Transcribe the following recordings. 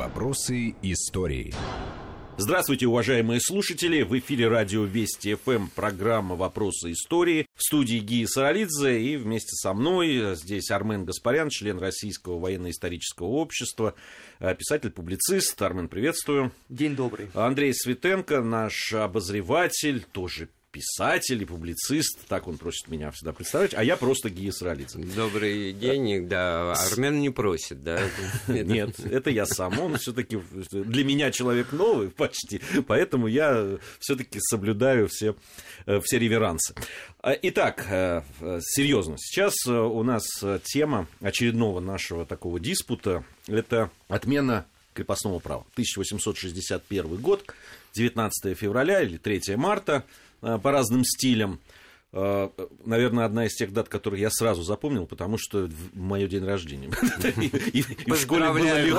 Вопросы истории. Здравствуйте, уважаемые слушатели! В эфире радио Вести ФМ программа «Вопросы истории». В студии Гия Саралидзе и вместе со мной здесь Армен Гаспарян, член Российского военно-исторического общества, писатель-публицист. Армен, приветствую. День добрый. Андрей Светенко, наш обозреватель, тоже писатель и публицист, так он просит меня всегда представлять, а я просто Гия Сралицын. Добрый день, да, Армен не просит, да? Нет, это я сам, он все таки для меня человек новый почти, поэтому я все таки соблюдаю все, э, все реверансы. А, итак, э, серьезно, сейчас э, у нас тема очередного нашего такого диспута, это отмена крепостного права. 1861 год, 19 февраля или 3 марта – по разным стилям. Э, наверное, одна из тех дат, которые я сразу запомнил, потому что в мой день рождения. И в школе было легко.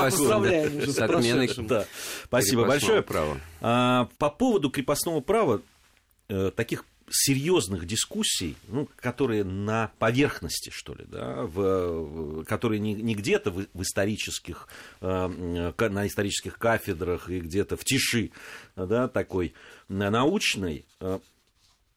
Спасибо большое. А, по поводу крепостного права, э, таких серьезных дискуссий, ну, которые на поверхности, что ли, да, в, которые не, не где-то в, в исторических, э, на исторических кафедрах и где-то в тиши, да, такой научной, э,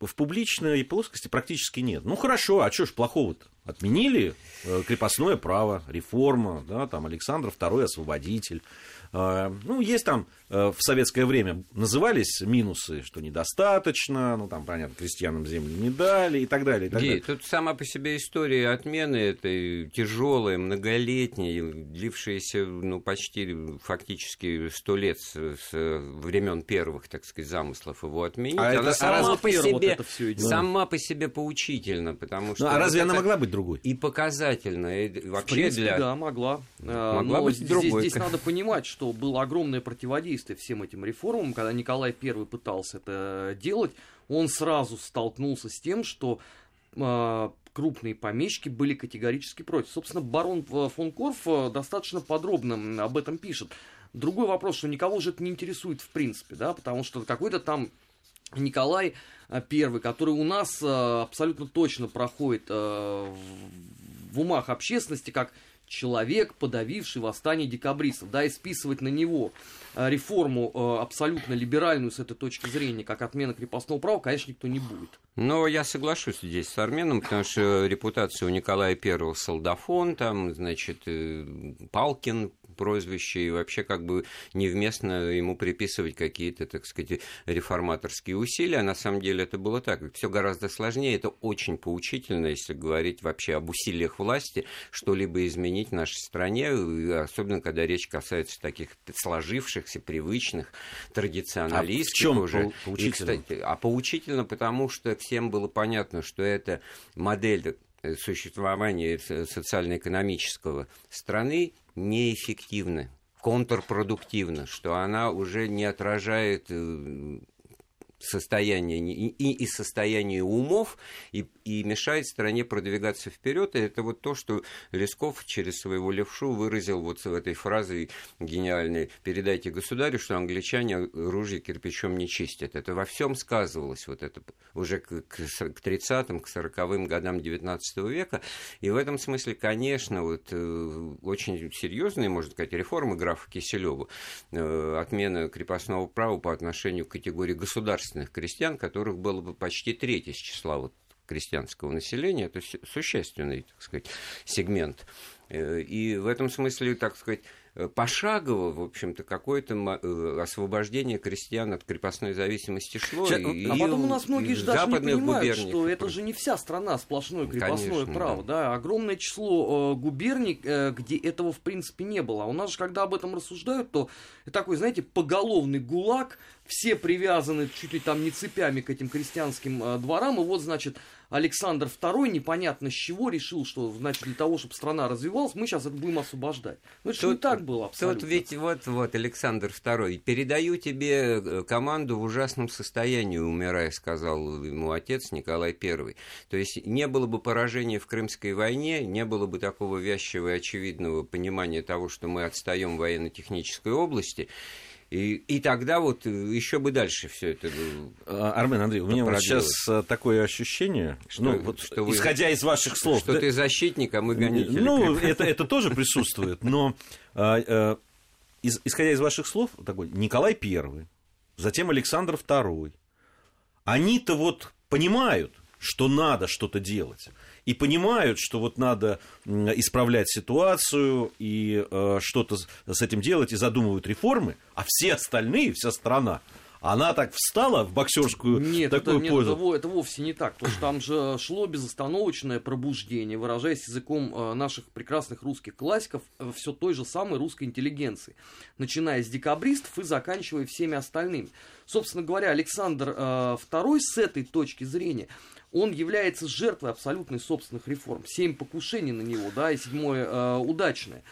в публичной плоскости практически нет. Ну хорошо, а что ж плохого-то? Отменили э, крепостное право, реформа, да, там Александр II освободитель. Э, ну, есть там Э, в советское время назывались минусы, что недостаточно, ну там, понятно, крестьянам землю не дали и так далее. И так Гей, далее. тут сама по себе история отмены этой тяжелой, многолетней, длившейся ну, почти фактически сто лет с, с времен первых, так сказать, замыслов его отменить. А она это, сама, а по себе, вот это все идет. сама по себе поучительна, потому что... Ну, а разве вот она могла быть другой? И показательна. И вообще в принципе, для... да, могла. Могла Но быть здесь, другой. Здесь надо понимать, что было огромное противодействие всем этим реформам, когда Николай I пытался это делать, он сразу столкнулся с тем, что э, крупные помещики были категорически против. Собственно, барон э, фон Корф достаточно подробно об этом пишет. Другой вопрос, что никого же это не интересует в принципе, да, потому что какой-то там Николай I, который у нас абсолютно точно проходит в умах общественности как человек, подавивший восстание декабристов, да, и списывать на него э, реформу э, абсолютно либеральную с этой точки зрения, как отмена крепостного права, конечно, никто не будет. Но я соглашусь здесь с Арменом, потому что репутация у Николая I солдафон, там, значит, э, Палкин прозвище, и вообще как бы невместно ему приписывать какие-то, так сказать, реформаторские усилия. На самом деле это было так. Все гораздо сложнее. Это очень поучительно, если говорить вообще об усилиях власти, что-либо изменить в нашей стране, особенно когда речь касается таких сложившихся, привычных, традиционалистских а в чем уже. Поучительно? И, кстати, а поучительно, потому что всем было понятно, что это модель существования социально-экономического страны неэффективна, контрпродуктивна, что она уже не отражает э, состояние и, и состояние умов и, и мешает стране продвигаться вперед. И это вот то, что Лесков через своего левшу выразил вот в этой фразе гениальной «передайте государю, что англичане оружие кирпичом не чистят». Это во всем сказывалось вот это уже к, к 30-м, к 40-м годам 19 века. И в этом смысле, конечно, вот э, очень серьезные, можно сказать, реформы графа Киселева, э, отмена крепостного права по отношению к категории государственных отечественных крестьян, которых было бы почти треть из числа вот крестьянского населения, это существенный, так сказать, сегмент. Э, и в этом смысле, так сказать, Э, пошагово, в общем-то, какое-то э, освобождение крестьян от крепостной зависимости шло. Сейчас, и, а потом у нас многие же даже не понимают, что это же не вся страна сплошное крепостное Конечно, право. Да. да. Огромное число э, губерний, э, где этого в принципе не было. А у нас же, когда об этом рассуждают, то такой, знаете, поголовный гулаг, все привязаны чуть ли там не цепями к этим крестьянским э, дворам, и вот, значит, Александр II непонятно с чего решил, что, значит, для того, чтобы страна развивалась, мы сейчас это будем освобождать. Ну, это не так было абсолютно. Тут ведь вот, вот, Александр II, передаю тебе э, команду в ужасном состоянии, умирая, сказал ему отец Николай I. То есть не было бы поражения в Крымской войне, не было бы такого вязчего и очевидного понимания того, что мы отстаем в военно-технической области, и, и тогда вот э, еще бы дальше все это. А, Армен Андрей, у меня вот сейчас э, такое ощущение, что, ну, вот, что вы, исходя из ваших слов, что да, ты защитник, а мы гонители. Ну, это, это тоже присутствует, но а, из, исходя из ваших слов, такой Николай I, затем Александр II, они-то вот понимают, что надо что-то делать. И понимают, что вот надо исправлять ситуацию и э, что-то с этим делать, и задумывают реформы, а все остальные, вся страна, она так встала в боксерскую нет, такую это, позу. Нет, это, это вовсе не так. Потому что там же шло безостановочное пробуждение, выражаясь языком э, наших прекрасных русских классиков, э, все той же самой русской интеллигенции. Начиная с декабристов и заканчивая всеми остальными. Собственно говоря, Александр II с этой точки зрения он является жертвой абсолютной собственных реформ. Семь покушений на него, да, и седьмое э, удачное.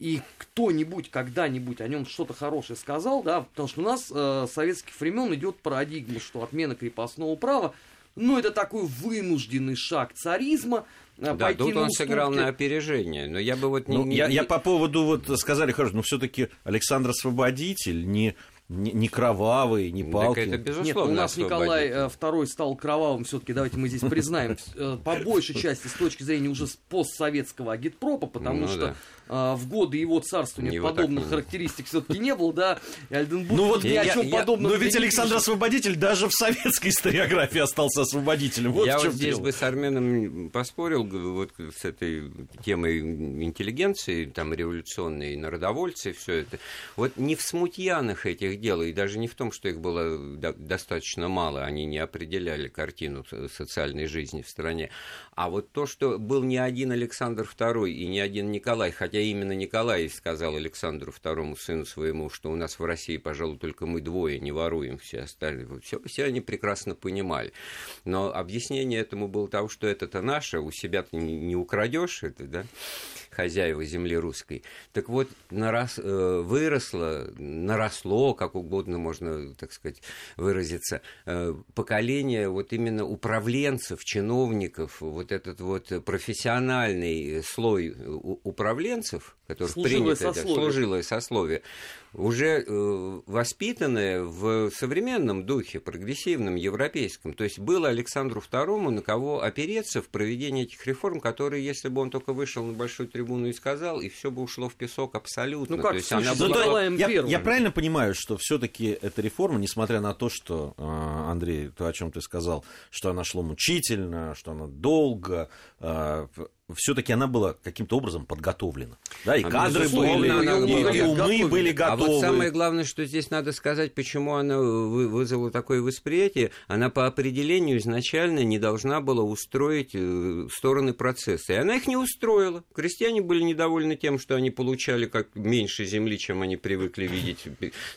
И кто-нибудь когда-нибудь о нем что-то хорошее сказал, да, потому что у нас э, с советских времен идет парадигма, что отмена крепостного права, ну, это такой вынужденный шаг царизма, э, да, тут он сыграл на опережение, но я бы вот не... Ну, не, я, не... я по поводу, вот сказали, хорошо, но все-таки Александр Освободитель не не, не кровавый, не палки. Так это безусловно Нет, у нас Николай II э, стал кровавым, все-таки давайте мы здесь признаем, э, по большей части с точки зрения уже постсоветского агитпропа, потому ну, что да. в годы его царствования его подобных характеристик все-таки не было, да, и Альденбург ну, вот ни я, о чем я, подобном. Но ведь Александр Освободитель даже в советской историографии остался освободителем. Вот я вот здесь дело. бы с Арменом поспорил вот с этой темой интеллигенции, там революционной, народовольцы, все это. Вот не в смутьянах этих дел, и даже не в том, что их было достаточно мало, они не определяли картину социальной жизни в стране, а вот то, что был не один Александр II и не один Николай, хотя именно Николай сказал Александру II, сыну своему, что у нас в России, пожалуй, только мы двое не воруем, все остальные. Все, все они прекрасно понимали. Но объяснение этому было того, что это-то наше, у себя ты не украдешь это, да, хозяева земли русской. Так вот, нарас, э, выросло, наросло, как угодно можно, так сказать, выразиться, э, поколение вот именно управленцев, чиновников, вот этот вот профессиональный слой управленцев, который служилое принято, сословие. Да, служилое сословие, уже э, воспитанное в современном духе, прогрессивном, европейском. То есть было Александру II на кого опереться в проведении этих реформ, которые, если бы он только вышел на большую трибуну и сказал, и все бы ушло в песок абсолютно. Ну как, То есть она была... я, я правильно понимаю, что все-таки эта реформа, несмотря на то, что, а, Андрей, то, о чем ты сказал, что она шла мучительно, что она долго, а, все-таки она была каким-то образом подготовлена. Да, и а кадры были, она и, и, и умы были готовы. А вот самое главное, что здесь надо сказать, почему она вызвала такое восприятие. Она по определению изначально не должна была устроить э, стороны процесса. И она их не устроила. Крестьяне были недовольны тем, что они получали как меньше земли, чем они привыкли видеть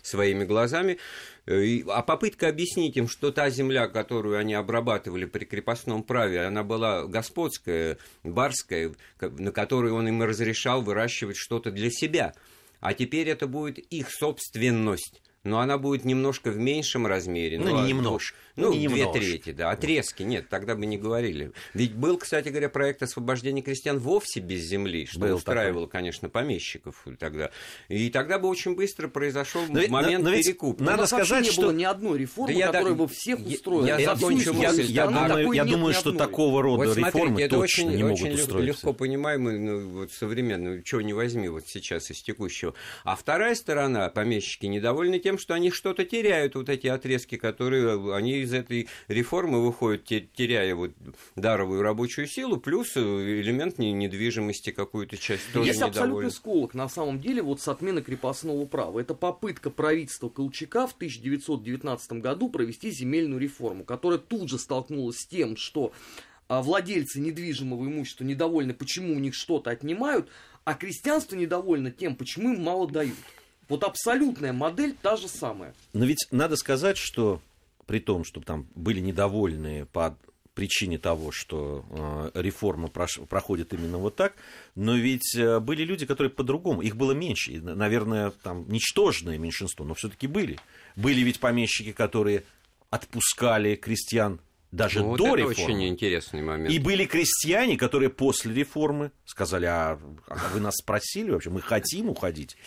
своими глазами. А попытка объяснить им, что та земля, которую они обрабатывали при крепостном праве, она была господская, барская, на которой он им разрешал выращивать что-то для себя. А теперь это будет их собственность но она будет немножко в меньшем размере. Ну, ну не а, немножко. Ну, не две трети, да. Отрезки, нет, тогда бы не говорили. Ведь был, кстати говоря, проект освобождения крестьян вовсе без земли, что был устраивало, такой. конечно, помещиков тогда. И тогда бы очень быстро произошел но момент но, но перекупа. Надо сказать, не что... было ни одной реформы, да которая я, бы всех устроила. Я, я, закончу мысль. Я, я думаю, я думаю что такого рода вот реформы смотрите, это точно очень, не могут очень устроиться. легко понимаемый, ну, вот современный, чего не возьми вот сейчас из текущего. А вторая сторона, помещики, недовольны тем, что они что-то теряют, вот эти отрезки, которые они из этой реформы выходят, теряя вот даровую рабочую силу, плюс элемент недвижимости какую-то часть тоже Есть недоволен. абсолютный сколок, на самом деле, вот с отмены крепостного права. Это попытка правительства Колчака в 1919 году провести земельную реформу, которая тут же столкнулась с тем, что а, владельцы недвижимого имущества недовольны, почему у них что-то отнимают, а крестьянство недовольно тем, почему им мало дают. Вот абсолютная модель та же самая. Но ведь надо сказать, что при том, что там были недовольны по причине того, что э, реформа прош, проходит именно вот так, но ведь э, были люди, которые по-другому, их было меньше, и, наверное, там ничтожное меньшинство, но все-таки были. Были ведь помещики, которые отпускали крестьян даже вот до это реформы. очень интересный момент. И были крестьяне, которые после реформы сказали, а, а вы нас спросили вообще, мы хотим уходить.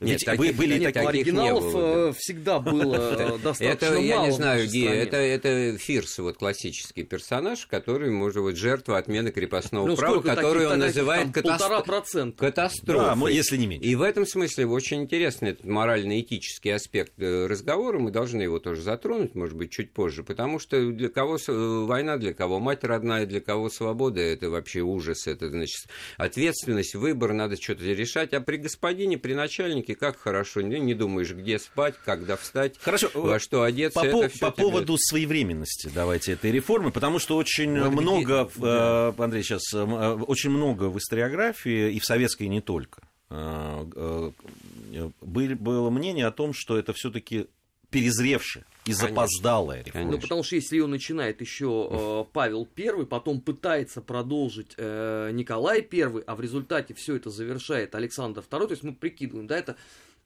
Нет, Ведь таких, были нет, таких оригиналов не было, да. всегда было достаточно это, мало. Я не знаю, Ги, это, это Фирс, вот классический персонаж, который, может быть, жертва отмены крепостного ну, права, который он называет катастро... катастрофой. Да, если не меньше. И в этом смысле очень интересный этот морально-этический аспект э, разговора, мы должны его тоже затронуть, может быть, чуть позже, потому что для кого э, война, для кого? Мать родная, для кого свобода, это вообще ужас, это, значит, ответственность, выбор, надо что-то решать, а при господине, при начальнике, как хорошо, не, не думаешь, где спать, когда встать, Хорошо. во что одеться. По, это по поводу своевременности, давайте, этой реформы, потому что очень вот много, где... Э, Андрей, сейчас, очень много в историографии, и в советской не только, было мнение о том, что это все-таки перезревшая и запоздалая реформа. Ну, потому что если ее начинает еще э, Павел I, потом пытается продолжить э, Николай I, а в результате все это завершает Александр II, то есть мы прикидываем, да, это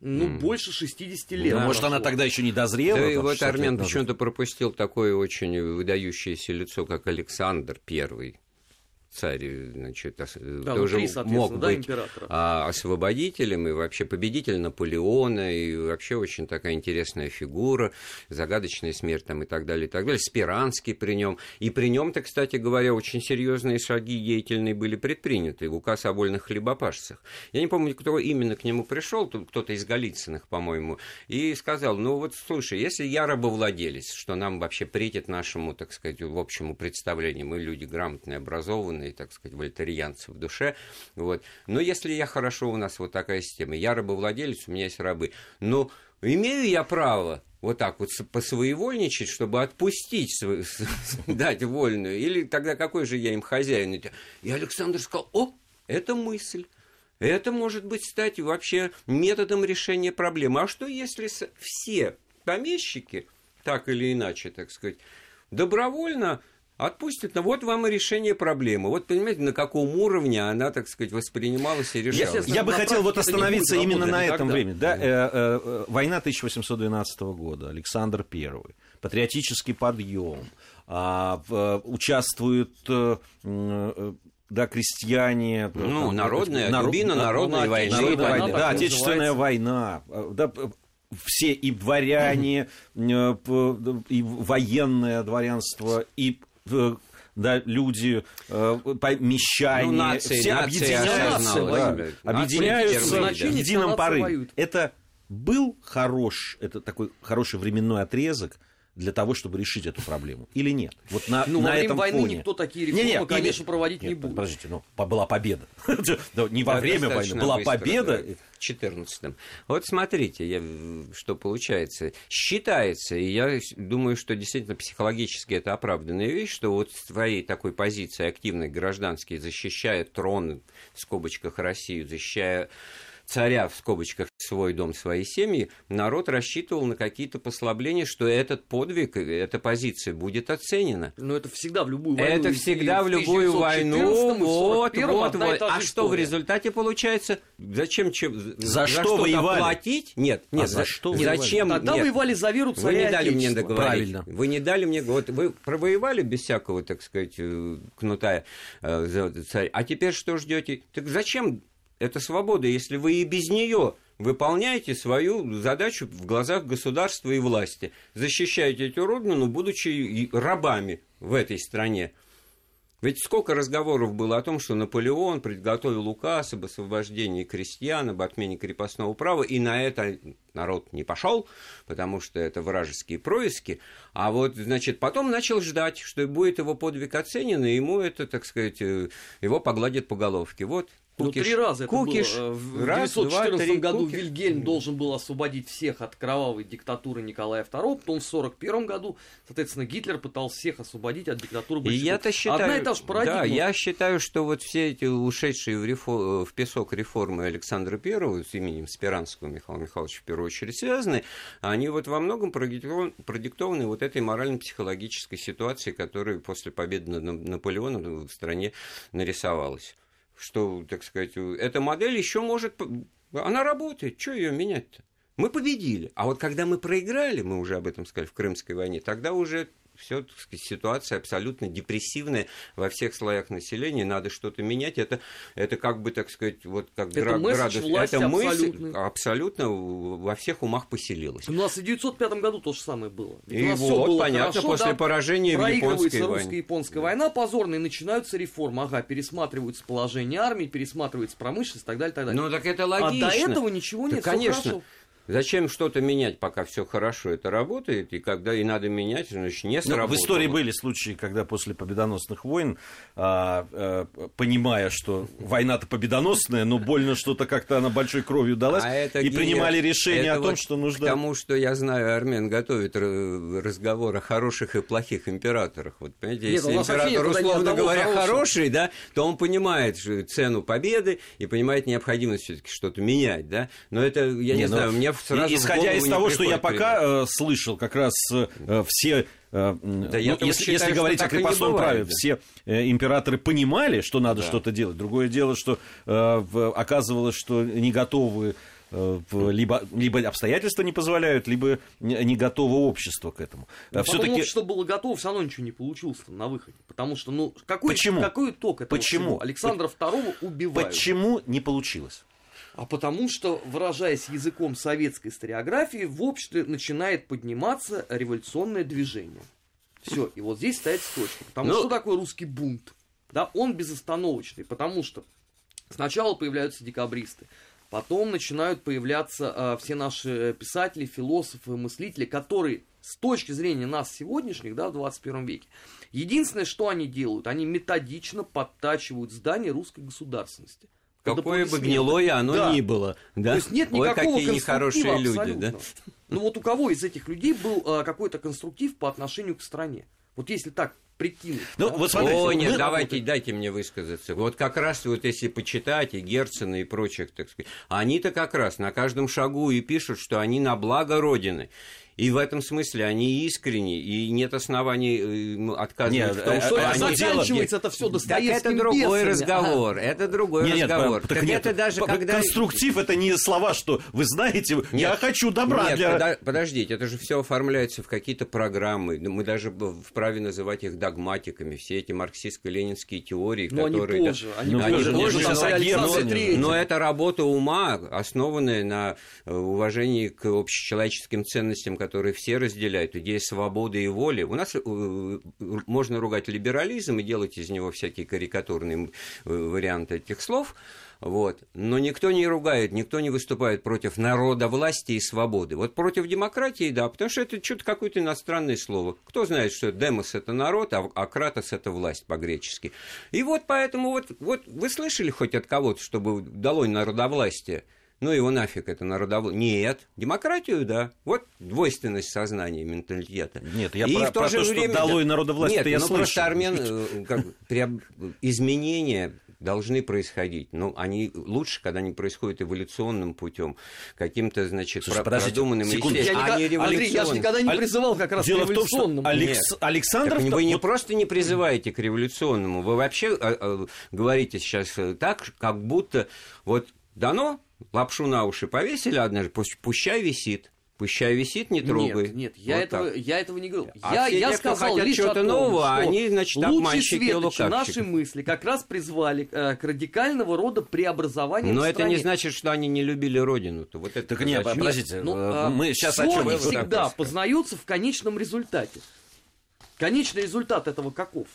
ну, mm. больше 60 лет. Да, может, она тогда еще не дозрела. Да, и вот Армен почему-то пропустил такое очень выдающееся лицо, как Александр I царь, значит, да, тоже мог да, быть императора. А, освободителем и вообще победитель Наполеона, и вообще очень такая интересная фигура, загадочная смерть там и так далее, и так далее. Спиранский при нем. И при нем-то, кстати говоря, очень серьезные шаги деятельные были предприняты. Указ о вольных хлебопашцах. Я не помню, кто именно к нему пришел, кто-то из Голицыных, по-моему, и сказал, ну вот, слушай, если я рабовладелец, что нам вообще претит нашему, так сказать, в общему представлению, мы люди грамотные, образованные, и, так сказать, вольтерианцы в душе. Вот. Но если я хорошо, у нас вот такая система, я рабовладелец, у меня есть рабы, но имею я право вот так вот посвоевольничать, чтобы отпустить, дать вольную, или тогда какой же я им хозяин? И Александр сказал, о, это мысль. Это может быть стать вообще методом решения проблемы. А что если все помещики, так или иначе, так сказать, добровольно Отпустят, но вот вам и решение проблемы. Вот понимаете, на каком уровне она, так сказать, воспринималась и решалась. Я, я бы хотел вот остановиться именно на этом времени. Да, э, э, э, война 1812 года, Александр I, патриотический подъем, э, участвуют э, э, да, крестьяне. Ну, там, народная, народ, Дубина, народная война. Народная война, да, Отечественная война. Да, все и дворяне, и военное дворянство, и да, люди, э, мещане, ну, нации, все нация, объединяются, да, объединяются в едином порыве. Это был хорош, это такой хороший временной отрезок, для того, чтобы решить эту проблему, или нет? Вот на, ну, на во время этом войны фоне. никто такие реформы, нет, нет, конечно, нет, проводить нет, не будет. Подождите, ну, была победа. не во время войны, была победа. В 14 Вот смотрите, я, что получается. Считается, и я думаю, что действительно психологически это оправданная вещь, что вот с твоей такой позиции активной гражданский, защищая трон, в скобочках Россию, защищая царя, в скобочках, свой дом, свои семьи, народ рассчитывал на какие-то послабления, что этот подвиг, эта позиция будет оценена. Но это всегда в любую войну. Это всегда в любую войну. Вот, вот, вот. А что в результате получается? Зачем чем, за, за что воевали? платить? Нет, нет, а за, за что зачем? Тогда нет. воевали за веру царя Вы не дали мне договорить. Правильно. Вы не дали мне... Вот вы провоевали без всякого, так сказать, э, кнута э, за царя. А теперь что ждете? Так зачем это свобода, если вы и без нее выполняете свою задачу в глазах государства и власти, защищаете эту родину, будучи рабами в этой стране. Ведь сколько разговоров было о том, что Наполеон подготовил указ об освобождении крестьян, об отмене крепостного права, и на это народ не пошел, потому что это вражеские происки. А вот, значит, потом начал ждать, что будет его подвиг оценен, и ему это, так сказать, э, его погладят по головке. Вот Кукиш. Ну, три раза Кукиш. это было. В Раз, 914 два, году Кукиш. Вильгельм должен был освободить всех от кровавой диктатуры Николая II, потом в 1941 году, соответственно, Гитлер пытался всех освободить от диктатуры большевиков. я-то считаю, Одна и та же парадигма. Да, я считаю, что вот все эти ушедшие в, рефо... в песок реформы Александра I с именем Спиранского Михаила Михайловича в первую очередь связаны, они вот во многом продиктованы вот этой морально-психологической ситуацией, которая после победы над Наполеоном в стране нарисовалась что, так сказать, эта модель еще может... Она работает, что ее менять-то? Мы победили. А вот когда мы проиграли, мы уже об этом сказали в Крымской войне, тогда уже все ситуация абсолютно депрессивная во всех слоях населения, надо что-то менять. Это, это как бы, так сказать, вот как это гра- градус. Это мысль абсолютно во всех умах поселилась. У нас в 1905 году то же самое было. Ведь и вот, было понятно, хорошо, после да, поражения в японской войне. русско-японская война позорная, начинаются реформы. Ага, пересматриваются положение армии, пересматривается промышленность и так далее, так далее. Ну так это логично. А до этого ничего нет, да, конечно. Хорошо. Зачем что-то менять, пока все хорошо это работает, и когда и надо менять, значит, не сработало. Ну, в истории были случаи, когда после победоносных войн, а, а, понимая, что война-то победоносная, но больно что-то как-то она большой кровью далась, а это и гения... принимали решение это о том, вот что нужно... Потому что я знаю, Армен готовит разговор о хороших и плохих императорах. Вот, понимаете, Нет, если император, условно говоря, хороший. хороший, да, то он понимает цену победы и понимает необходимость все-таки что-то менять, да. Но это, я не, не ну, знаю, мне сразу Исходя из того, что я пока э, слышал, как раз э, все э, да, ну, если, считаю, если говорить о крепостном праве, да. все э, императоры понимали, что надо да. что-то делать. Другое дело, что э, оказывалось, что не готовы э, либо, либо обстоятельства не позволяют, либо не готово общество к этому. Но Все-таки... общество было готово, все равно ничего не получилось на выходе. Потому что, ну, какой, Почему? какой итог этого Почему? Всего? Александра II убивают. Почему не получилось? А потому что, выражаясь языком советской историографии, в обществе начинает подниматься революционное движение. Все, и вот здесь стоит точка. Потому ну... что такое русский бунт? Да, он безостановочный, потому что сначала появляются декабристы, потом начинают появляться э, все наши писатели, философы, мыслители, которые с точки зрения нас сегодняшних, да, в 21 веке, единственное, что они делают, они методично подтачивают здание русской государственности. Какое бы гнилое оно да. ни было. Да? То есть нет никакого Ой, какие нехорошие люди. Да? Ну вот у кого из этих людей был а, какой-то конструктив по отношению к стране? Вот если так прикинуть. Ну, да? вот смотрите, О, нет, давайте, дайте мне высказаться. Вот как раз вот если почитать и Герцена и прочих, так сказать, они-то как раз на каждом шагу и пишут, что они на благо Родины. И в этом смысле они искренни, и нет оснований э, отказывать нет, в том, э, что э, они заканчивается это все Достоевским Так это другой песнями. разговор, ага. это другой нет, разговор. Нет, так нет, это даже когда... Конструктив это не слова, что вы знаете, нет, я хочу добра нет, для... подождите, это же все оформляется в какие-то программы, мы даже вправе называть их догматиками, все эти марксистско-ленинские теории, но которые... Они позже, они, они позже, позже, позже но, но это работа ума, основанная на уважении к общечеловеческим ценностям, которые все разделяют, идея свободы и воли. У нас э, можно ругать либерализм и делать из него всякие карикатурные э, варианты этих слов, вот. Но никто не ругает, никто не выступает против народа, власти и свободы. Вот против демократии, да, потому что это что-то какое-то иностранное слово. Кто знает, что демос – это народ, а, а кратос – это власть по-гречески. И вот поэтому, вот, вот вы слышали хоть от кого-то, чтобы дало народовластие? Ну его нафиг, это народовластие. Нет, демократию, да. Вот двойственность сознания, менталитета. Нет, я и про, в то, про же то, время, что долой народовластие, Нет, я ну слышу. просто армян, э, как, изменения должны происходить. Но они лучше, когда они происходят эволюционным путем, каким-то, значит, Слушай, про- продуманным секунду. Я, а не Андрей, я же никогда не призывал как раз Дело к революционному. В том, что Алекс... Александров... Так вы не просто не призываете к революционному, вы вообще а, а, говорите сейчас так, как будто вот дано лапшу на уши повесили однажды, пусть, пущай висит. Пущай висит, не трогай. Нет, нет, я, вот этого, я этого не говорю. А я, все я те, сказал лишь о том, нового, что они, значит, лучшие светочи наши мысли как раз призвали э, к радикального рода преобразованию Но это не значит, что они не любили родину-то. Вот это так нет, подождите, ну, э, мы сейчас о чем всегда познаются в конечном результате. Конечный результат этого каков?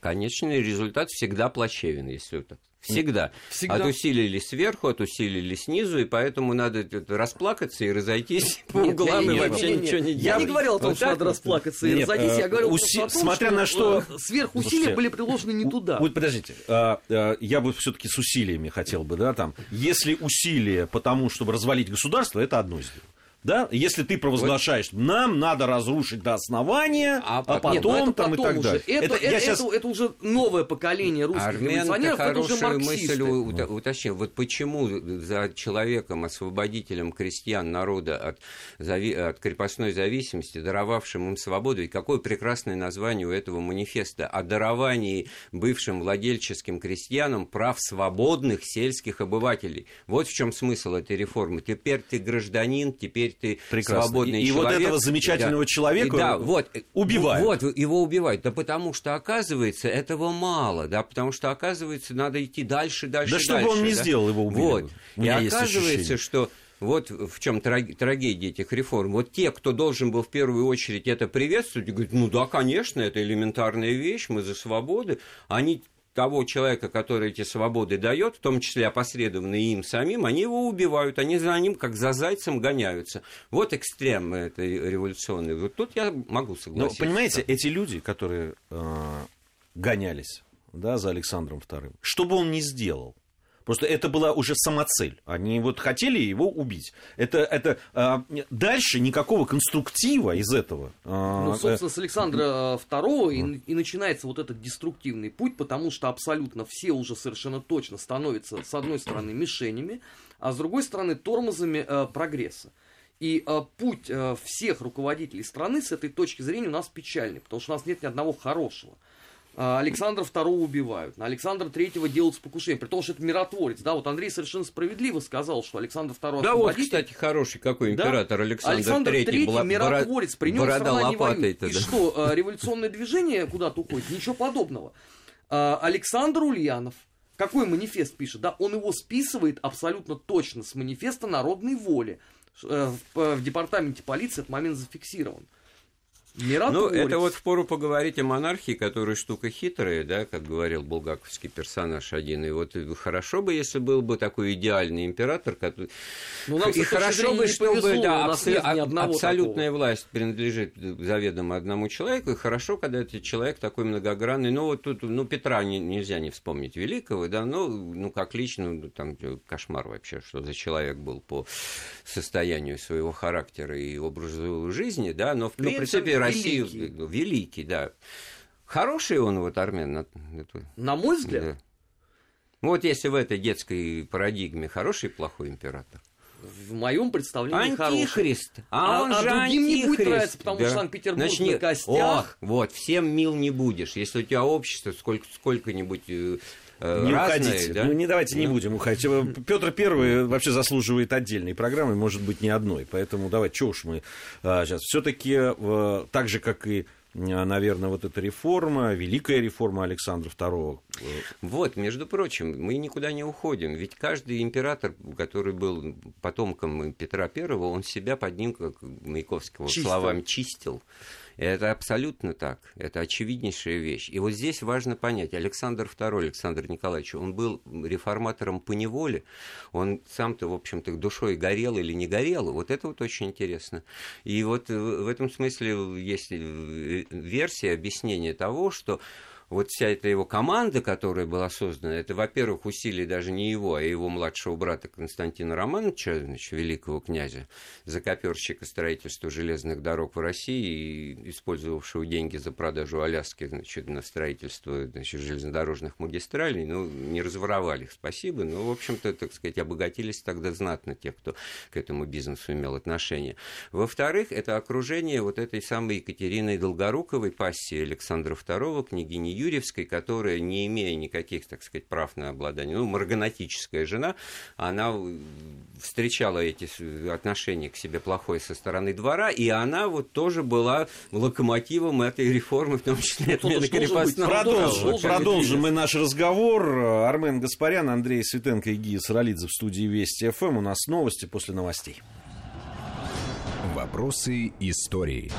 Конечный результат всегда плачевен, если это Всегда. Всегда. Отусилили сверху, отусилили снизу, и поэтому надо расплакаться и разойтись по углам и вообще ничего не делать. Я не говорил о том, что надо расплакаться и разойтись, я говорил о том, Смотря на что... Сверхусилия были приложены не туда. Вот подождите, а, а, я бы все-таки с усилиями хотел бы, да, там, если усилия потому, чтобы развалить государство, это одно из них да, если ты провозглашаешь, вот. нам надо разрушить до основания, а, а потом, нет, ну там потом и так уже. далее. Это, это, это, сейчас... это, это уже новое поколение русских Армен революционеров, это уже марксисты. мысль уточнил. Вот почему за человеком, освободителем крестьян, народа от, зави... от крепостной зависимости, даровавшим им свободу, и какое прекрасное название у этого манифеста, о даровании бывшим владельческим крестьянам прав свободных сельских обывателей. Вот в чем смысл этой реформы. Теперь ты гражданин, теперь ты Прекрасно. свободный и, человек. И вот этого замечательного да, человека да, вот, убивают. Вот, его убивают. Да потому что, оказывается, этого мало, да, потому что, оказывается, надо идти дальше, дальше, да дальше. Да что бы он да? сделал, его убили. Вот. И оказывается, что вот в чем трагедия этих реформ. Вот те, кто должен был в первую очередь это приветствовать, говорят, ну да, конечно, это элементарная вещь, мы за свободы, они того человека, который эти свободы дает, в том числе опосредованно им самим, они его убивают, они за ним как за зайцем гоняются. Вот экстрем этой революционный. Вот тут я могу согласиться. Но понимаете, эти люди, которые э, гонялись да, за Александром II, что бы он ни сделал, Просто это была уже самоцель. Они вот хотели его убить. Это, это а, дальше никакого конструктива из этого. А, ну, собственно, с Александра II и, и начинается вот этот деструктивный путь, потому что абсолютно все уже совершенно точно становятся, с одной стороны, мишенями, а с другой стороны, тормозами э, прогресса. И э, путь э, всех руководителей страны с этой точки зрения у нас печальный, потому что у нас нет ни одного хорошего. А, Александра II убивают, на Александра III делают покушение, при том, что это миротворец. Да, вот Андрей совершенно справедливо сказал, что Александр II Да вот, кстати, хороший какой император да? Александр, Александр III. III бла- миротворец, при нем страна не воюет. И да. что, а, революционное движение куда-то уходит? Ничего подобного. А, Александр Ульянов, какой манифест пишет? Да, он его списывает абсолютно точно с манифеста народной воли. Э, в департаменте полиции этот момент зафиксирован. Ну, это вот впору поговорить о монархии, которая штука хитрая, да, как говорил булгаковский персонаж один. И вот хорошо бы, если был бы такой идеальный император, который... Ну, нам, и хорошо бы, чтобы повезло, да, абс... абсолютная такого. власть принадлежит заведомо одному человеку, и хорошо, когда этот человек такой многогранный. Ну, вот тут, ну, Петра не, нельзя не вспомнить великого, да, ну, ну, как лично, ну, там кошмар вообще, что за человек был по состоянию своего характера и образу жизни, да, но в но принципе Россию великий. великий, да. Хороший он вот армян. На мой взгляд. Да. Вот если в этой детской парадигме хороший и плохой император. В моем представлении антихрист. хороший. А, а он а же другим антихрист. не будет нравиться, потому да. что Санкт-Петербург Значит, на костях. Ох, вот, всем мил не будешь. Если у тебя общество сколько, сколько-нибудь э, не разные, уходите. Да? Ну, не давайте не будем уходить. Петр Первый вообще заслуживает отдельной программы, может быть, не одной. Поэтому давайте, что уж мы а, сейчас. Все-таки а, так же, как и наверное, вот эта реформа, великая реформа Александра II. Вот, между прочим, мы никуда не уходим. Ведь каждый император, который был потомком Петра Первого, он себя под ним, как Маяковского чистил. словами, чистил. Это абсолютно так. Это очевиднейшая вещь. И вот здесь важно понять. Александр II, Александр Николаевич, он был реформатором по неволе. Он сам-то, в общем-то, душой горел или не горел. Вот это вот очень интересно. И вот в этом смысле есть версия объяснения того, что вот вся эта его команда, которая была создана, это, во-первых, усилие даже не его, а его младшего брата Константина Романовича, значит, великого князя, закоперщика строительства железных дорог в России и использовавшего деньги за продажу Аляски значит, на строительство значит, железнодорожных магистралей. Ну, не разворовали их, спасибо, но, в общем-то, так сказать, обогатились тогда знатно те, кто к этому бизнесу имел отношение. Во-вторых, это окружение вот этой самой Екатерины Долгоруковой, пассии Александра II, княгини Юрьевской, которая, не имея никаких, так сказать, прав на обладание, ну, марганатическая жена, она встречала эти отношения к себе плохое со стороны двора, и она вот тоже была локомотивом этой реформы, в том числе ну, отмены крепостного Продолжим, продолжим мы наш разговор. Армен Гаспарян, Андрей Светенко и Гия Саралидзе в студии Вести ФМ. У нас новости после новостей. Вопросы истории.